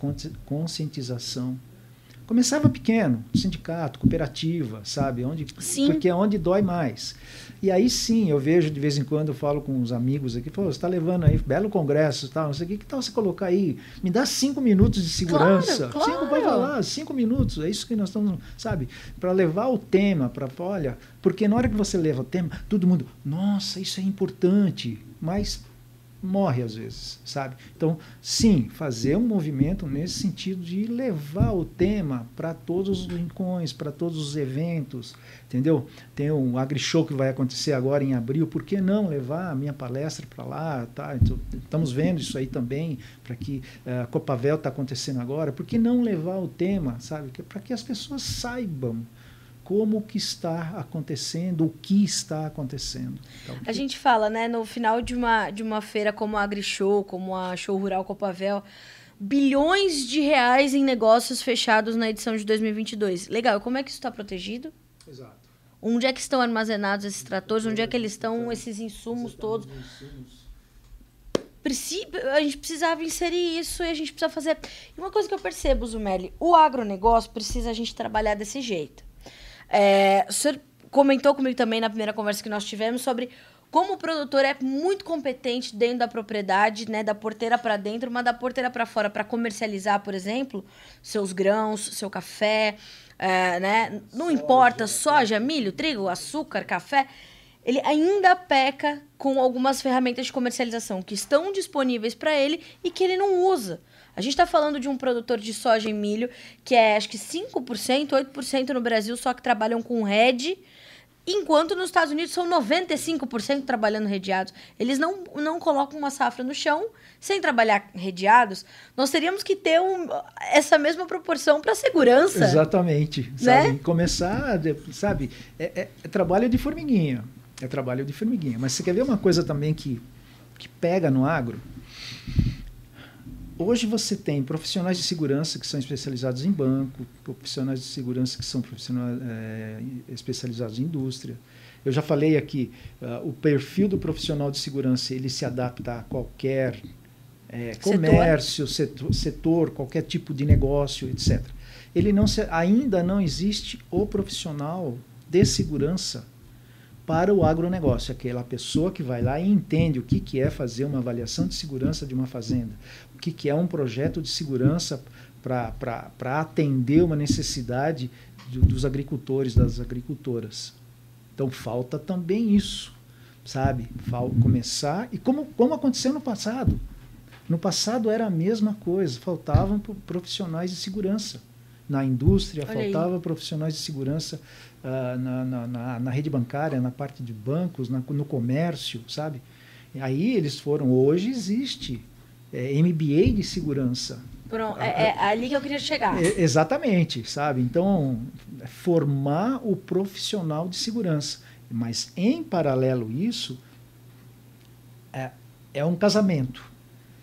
conscientização Começava pequeno, sindicato, cooperativa, sabe? Onde, sim. Porque é onde dói mais. E aí sim, eu vejo de vez em quando, eu falo com uns amigos aqui, você está levando aí, belo congresso tal, não sei o que, que tal você colocar aí? Me dá cinco minutos de segurança. Claro, claro. Cinco, vai falar, cinco minutos, é isso que nós estamos, sabe? Para levar o tema, para, olha, porque na hora que você leva o tema, todo mundo, nossa, isso é importante, mas morre às vezes, sabe? Então, sim, fazer um movimento nesse sentido de levar o tema para todos os rincões, para todos os eventos, entendeu? Tem um AgriShow que vai acontecer agora em abril, por que não levar a minha palestra para lá, tá? Então, estamos vendo isso aí também, para que uh, a Copavel está acontecendo agora, por que não levar o tema, sabe? Para que as pessoas saibam como que está acontecendo, o que está acontecendo. Então, a gente fala, né, no final de uma, de uma feira como a AgriShow, como a Show Rural Copavel, bilhões de reais em negócios fechados na edição de 2022. Legal, como é que isso está protegido? Exato. Onde é que estão armazenados esses tratores? Onde é que eles estão, esses insumos todos? a gente precisava inserir isso e a gente precisa fazer. E uma coisa que eu percebo, Zumeli, o agronegócio precisa a gente trabalhar desse jeito. É, o senhor comentou comigo também na primeira conversa que nós tivemos sobre como o produtor é muito competente dentro da propriedade, né, da porteira para dentro, mas da porteira para fora, para comercializar, por exemplo, seus grãos, seu café, é, né, não soja, importa, soja, milho, trigo, açúcar, café, ele ainda peca com algumas ferramentas de comercialização que estão disponíveis para ele e que ele não usa. A gente está falando de um produtor de soja e milho que é acho que 5%, 8% no Brasil só que trabalham com rede, enquanto nos Estados Unidos são 95% trabalhando redeados. Eles não, não colocam uma safra no chão sem trabalhar redeados. Nós teríamos que ter um, essa mesma proporção para segurança. Exatamente. Né? Sabe? Começar, sabe, é, é, é trabalho de formiguinha. É trabalho de formiguinha. Mas você quer ver uma coisa também que, que pega no agro? Hoje você tem profissionais de segurança que são especializados em banco, profissionais de segurança que são profissionais é, especializados em indústria. Eu já falei aqui, uh, o perfil do profissional de segurança ele se adapta a qualquer é, comércio, setor. setor. qualquer tipo de negócio, etc. Ele não se, ainda não existe o profissional de segurança para o agronegócio, aquela pessoa que vai lá e entende o que, que é fazer uma avaliação de segurança de uma fazenda, que, que é um projeto de segurança para atender uma necessidade de, dos agricultores, das agricultoras. Então falta também isso, sabe? Fal começar e como, como aconteceu no passado. No passado era a mesma coisa, faltavam profissionais de segurança. Na indústria, Olha faltava aí. profissionais de segurança uh, na, na, na, na, rede bancária, na parte de bancos, no comércio, sabe? Aí eles foram, hoje existe é, MBA de segurança. Pronto, é, é, ali que eu queria chegar. É, exatamente, sabe? Então, formar o profissional de segurança. Mas, em paralelo isso, é, é um casamento.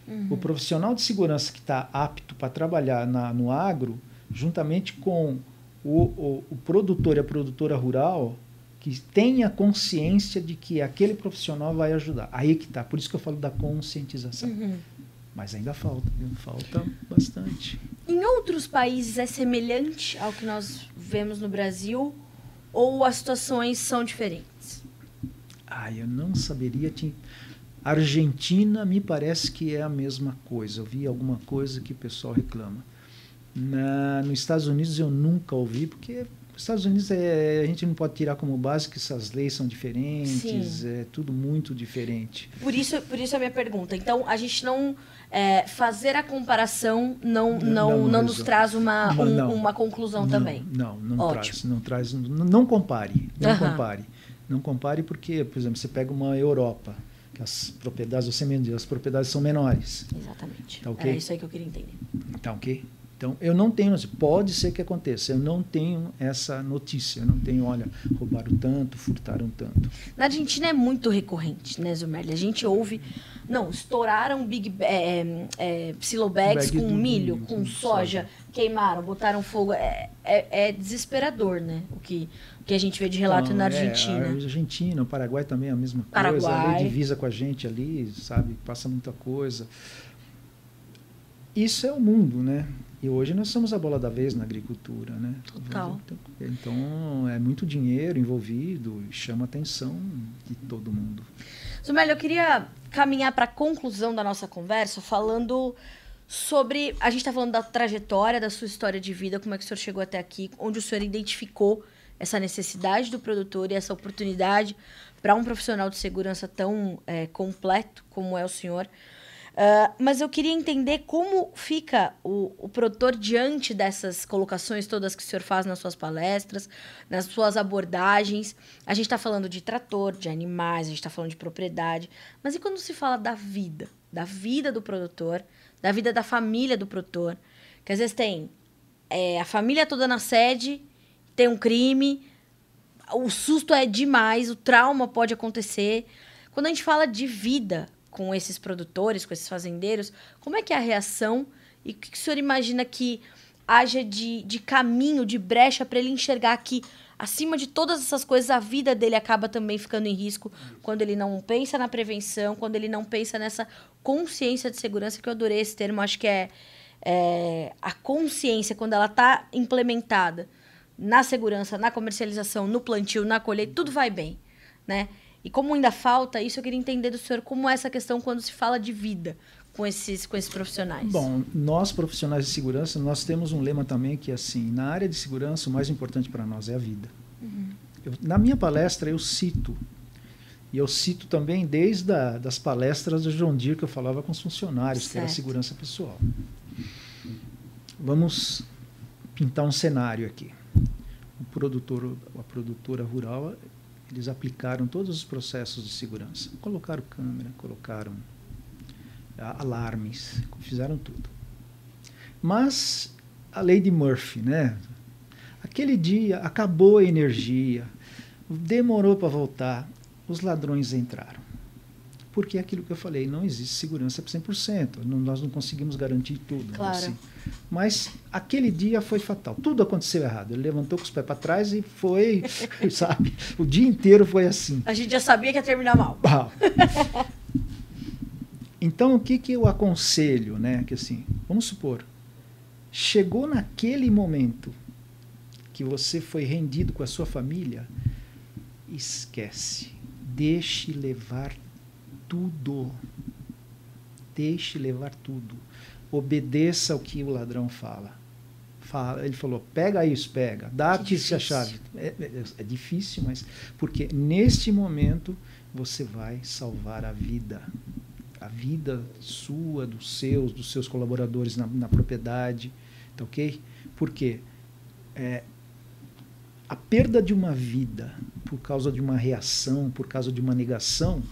Uhum. O profissional de segurança que está apto para trabalhar na, no agro, juntamente com o, o, o produtor e a produtora rural, que tenha consciência de que aquele profissional vai ajudar. Aí que está. Por isso que eu falo da conscientização. Uhum. Mas ainda falta, viu? falta bastante. Em outros países é semelhante ao que nós vemos no Brasil ou as situações são diferentes? Ah, eu não saberia. Argentina me parece que é a mesma coisa. Eu vi alguma coisa que o pessoal reclama. Na, nos Estados Unidos eu nunca ouvi, porque Os Estados Unidos é, a gente não pode tirar como base que essas leis são diferentes, Sim. é tudo muito diferente. Por isso, por isso a minha pergunta. Então, a gente não. É, fazer a comparação não, Não, não, não nos traz uma, um- uma conclusão não, também. Não, não Ótimo. traz, não traz, não, compare, não Aham. compare, não compare porque, por exemplo, você pega uma Europa, que as propriedades, você diz, as propriedades são menores, Exatamente. Tá ok? Era isso aí que eu queria entender. tá ok? Então, eu não tenho, pode ser que aconteça, eu não tenho essa notícia, eu não tenho, olha, roubaram tanto, furtaram tanto. Na Argentina é muito recorrente, né, Zumerli? A gente ouve. Não, estouraram big é, é, silo bags Bag com milho, milho, com soja, soja. queimaram, botaram fogo. É, é, é desesperador, né? O que, o que a gente vê de relato Então, na é, Argentina. a Argentina, o Paraguai também é a mesma coisa. Paraguai. A lei divisa com a gente ali, sabe? Passa muita coisa. Isso é o mundo, né? E hoje nós somos a bola da vez na agricultura, né? Total. Então é muito dinheiro envolvido e chama a atenção de todo mundo. Zumerli, eu queria caminhar para a conclusão da nossa conversa falando sobre. A gente está falando da trajetória, da sua história de vida, como é que o senhor chegou até aqui, onde o senhor identificou essa necessidade do produtor e essa oportunidade para um profissional de segurança tão é, completo como é o senhor. Ah, mas eu queria entender como fica o, o produtor diante dessas colocações todas que o senhor faz nas suas palestras, nas suas abordagens. A gente está falando de trator, de animais, a gente está falando de propriedade. Mas e quando se fala da vida? Da vida do produtor, da vida da família do produtor? Que às vezes tem é, a família toda na sede, tem um crime, o susto é demais, o trauma pode acontecer. Quando a gente fala de vida com esses produtores, com esses fazendeiros, como é que é a reação e o que, que o senhor imagina que haja de, de caminho, de brecha para ele enxergar que, acima de todas essas coisas, a vida dele acaba também ficando em risco quando ele não pensa na prevenção, quando ele não pensa nessa consciência de segurança, que eu adorei esse termo, acho que é, é a consciência, quando ela está implementada na segurança, na comercialização, no plantio, na colheita, tudo vai bem, né? E como ainda falta isso, eu queria entender do senhor como é essa questão quando se fala de vida com esses, com esses profissionais. Bom, nós profissionais de segurança, nós temos um lema também que é assim, na área de segurança, o mais importante para nós é a vida. Eu- na minha palestra, eu cito, e eu cito também desde a, das palestras do John Deere que eu falava com os funcionários, que era Certo. segurança pessoal. Vamos pintar um cenário aqui. O produtor, a produtora rural, eles aplicaram todos os processos de segurança. Colocaram câmera, colocaram alarmes, fizeram tudo. Mas a lei de Murphy, né? Aquele dia acabou a energia, demorou para voltar, os ladrões entraram. Porque é aquilo que eu falei, não existe segurança para 100%, não, nós não conseguimos garantir tudo. Claro. assim. Mas aquele dia foi fatal, tudo aconteceu errado. Ele levantou com os pés para trás e foi, sabe, o dia inteiro foi assim. A gente já sabia que ia terminar mal. Uau. Então, o que, que eu aconselho, né? Que assim, vamos supor, chegou naquele momento que você foi rendido com a sua família, esquece. Deixe levar tudo. Deixe levar tudo. Obedeça ao que o ladrão fala. Fala, ele falou, pega isso, pega, dá Que aqui a chave. É, é- é difícil, mas porque neste momento você vai salvar a vida. A vida sua, dos seus, dos seus colaboradores na, na propriedade, tá ok? Porque é, a perda de uma vida por causa de uma reação, por causa de uma negação,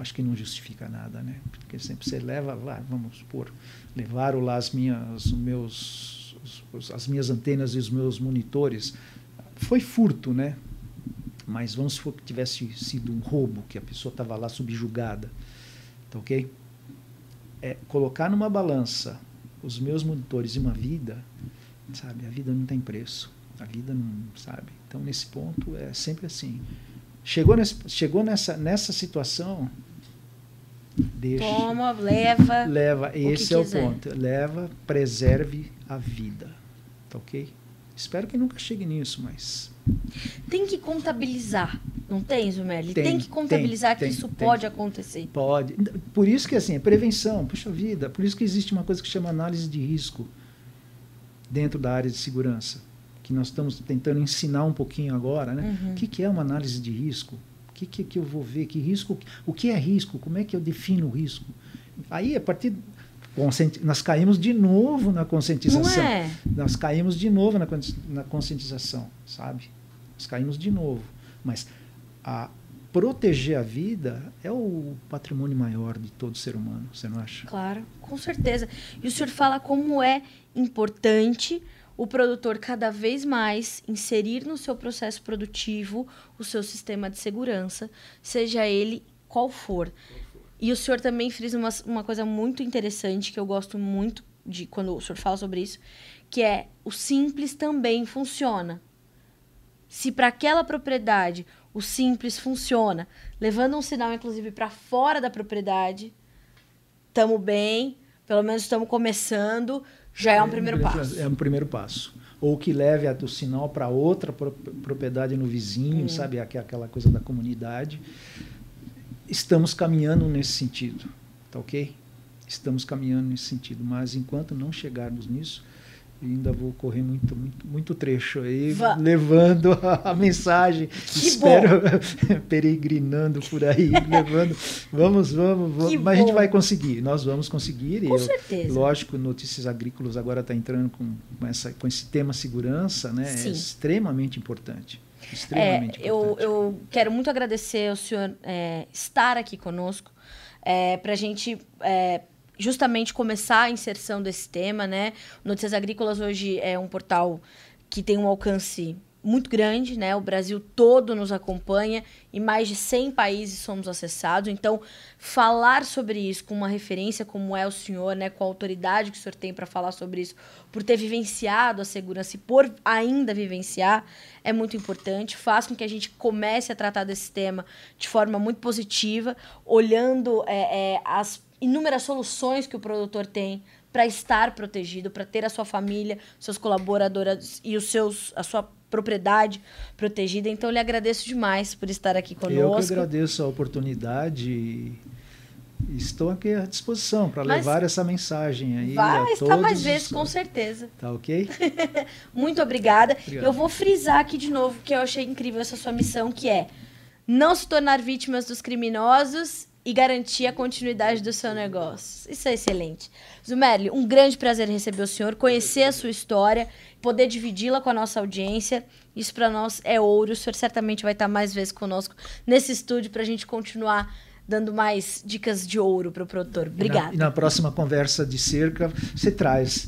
acho que não justifica nada, né? Porque sempre você leva lá, vamos supor, levaram lá as minhas, os meus, os- as minhas antenas e os meus monitores, foi furto, né? Mas vamos supor que tivesse sido um roubo, que a pessoa estava lá subjugada, tá ok? É, colocar numa balança os meus monitores e uma vida, sabe? A vida não tem preço. A vida não, sabe? Então, nesse ponto, é sempre assim. Chegou, nesse, chegou nessa, nessa situação, deixa. Toma, leva. Leva, esse é o quiser. ponto. Leva, preserve a vida. Tá ok? Espero que nunca chegue nisso, mas. Tem que contabilizar, não tem, Zumerli? Tem, Tem, que contabilizar tem, que tem, isso pode acontecer. Pode. Por isso que assim, é prevenção, puxa vida. Por isso que existe uma coisa que chama análise de risco dentro da área de segurança. que nós estamos tentando ensinar um pouquinho agora, né? Uhum. O que, que é uma análise de risco? O que, que, que eu vou ver? Que risco? O que é risco? Como é que eu defino o risco? Aí, a partir nós caímos de novo na conscientização. Não é? Nós caímos de novo na, na conscientização, sabe? Nós caímos de novo. Mas a proteger a vida é o patrimônio maior de todo ser humano, você não acha? Claro, com certeza. E o senhor fala como é importante o produtor cada vez mais inserir no seu processo produtivo o seu sistema de segurança, seja ele qual for. E o senhor também fez uma, uma coisa muito interessante que eu gosto muito de quando o senhor fala sobre isso, que é o simples também funciona. Se para aquela propriedade o simples funciona, levando um sinal inclusive para fora da propriedade, estamos bem, pelo menos estamos começando, já é um primeiro passo. É um primeiro passo. Ou que leve o sinal para outra propriedade no vizinho, hum. sabe? Aquela coisa da comunidade estamos caminhando nesse sentido, tá ok? Estamos caminhando nesse sentido, mas enquanto não chegarmos nisso, ainda vou correr muito, muito, muito trecho aí, Va levando a, a mensagem. Que espero peregrinando por aí, levando. Vamos, vamos, vamos. mas bom. a gente vai conseguir, nós vamos conseguir. Com eu, certeza. Lógico, Notícias Agrícolas agora está entrando com, com, essa, com esse tema segurança, né? Sim. É extremamente importante. Extremamente é, eu, eu quero muito agradecer ao senhor é, estar aqui conosco é, para a gente é, justamente começar a inserção desse tema, né? Notícias Agrícolas hoje é um portal que tem um alcance muito grande, né? O Brasil todo nos acompanha e mais de 100 países somos acessados. Então, falar sobre isso com uma referência como é o senhor, né, com a autoridade que o senhor tem para falar sobre isso, por ter vivenciado a segurança e por ainda vivenciar, é muito importante. Faz com que a gente comece a tratar desse tema de forma muito positiva, olhando é, é, as inúmeras soluções que o produtor tem para estar protegido, para ter a sua família, seus colaboradores e os seus, a sua propriedade protegida. Então, eu lhe agradeço demais por estar aqui conosco. Eu que agradeço a oportunidade. Estou aqui à disposição para levar essa mensagem aí. Vai estar mais vezes, com certeza. Tá ok? Muito obrigada. Obrigado. Eu vou frisar aqui de novo que eu achei incrível essa sua missão, que é não se tornar vítimas dos criminosos e garantir a continuidade do seu negócio. Isso é excelente. Zumerli, um grande prazer receber o senhor, conhecer a sua história, poder dividi-la com a nossa audiência. Isso para nós é ouro. O senhor certamente vai estar mais vezes conosco nesse estúdio para a gente continuar dando mais dicas de ouro para o produtor. Obrigada. E, e na, próxima conversa de cerca, você traz.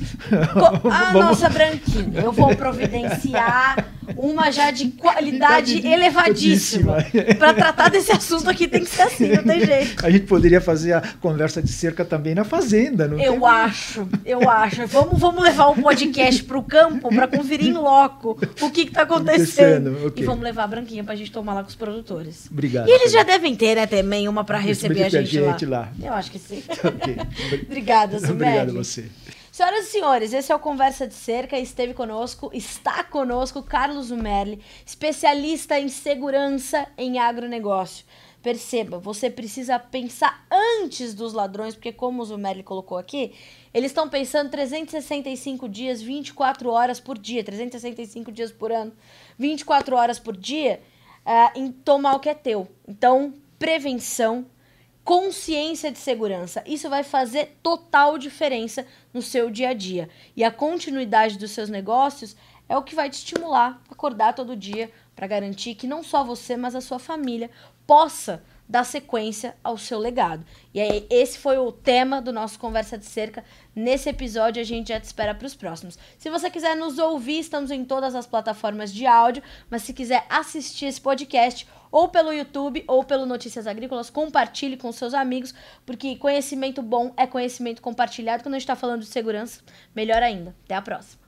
Co a Vamos... nossa branquinha. Eu vou providenciar uma já de qualidade elevadíssima. para tratar desse assunto aqui tem que ser assim, não tem jeito. A gente poderia fazer a conversa de cerca também na fazenda, não Eu tem... acho, eu acho. Vamos, vamos levar o um podcast para o campo para conferir em loco o que está acontecendo. acontecendo. Okay. E vamos levar a branquinha para a gente tomar lá com os produtores. Obrigado. E eles já devem ter, né, também uma para receber a gente, a gente lá. lá. Eu acho que sim. Okay. Obrigada, Sumed. Obrigado a você. Senhoras e senhores, esse é o Conversa de Cerca. Esteve conosco, está conosco Carlos Zumerli, especialista em segurança em agronegócio. Perceba, você precisa pensar antes dos ladrões, porque como o Zumerli colocou aqui, eles estão pensando 365 dias, 24 horas por dia, 365 dias por ano, 24 horas por dia, uh, em tomar o que é teu. Então, prevenção, consciência de segurança. Isso vai fazer total diferença no seu dia a dia. E a continuidade dos seus negócios é o que vai te estimular a acordar todo dia para garantir que não só você, mas a sua família possa dar sequência ao seu legado. E aí, esse foi o tema do nosso Conversa de Cerca. Nesse episódio, a gente já te espera para os próximos. Se você quiser nos ouvir, estamos em todas as plataformas de áudio, mas se quiser assistir esse podcast, ou pelo YouTube ou pelo Notícias Agrícolas. Compartilhe com seus amigos, porque conhecimento bom é conhecimento compartilhado. Quando a gente está falando de segurança, melhor ainda. Até a próxima.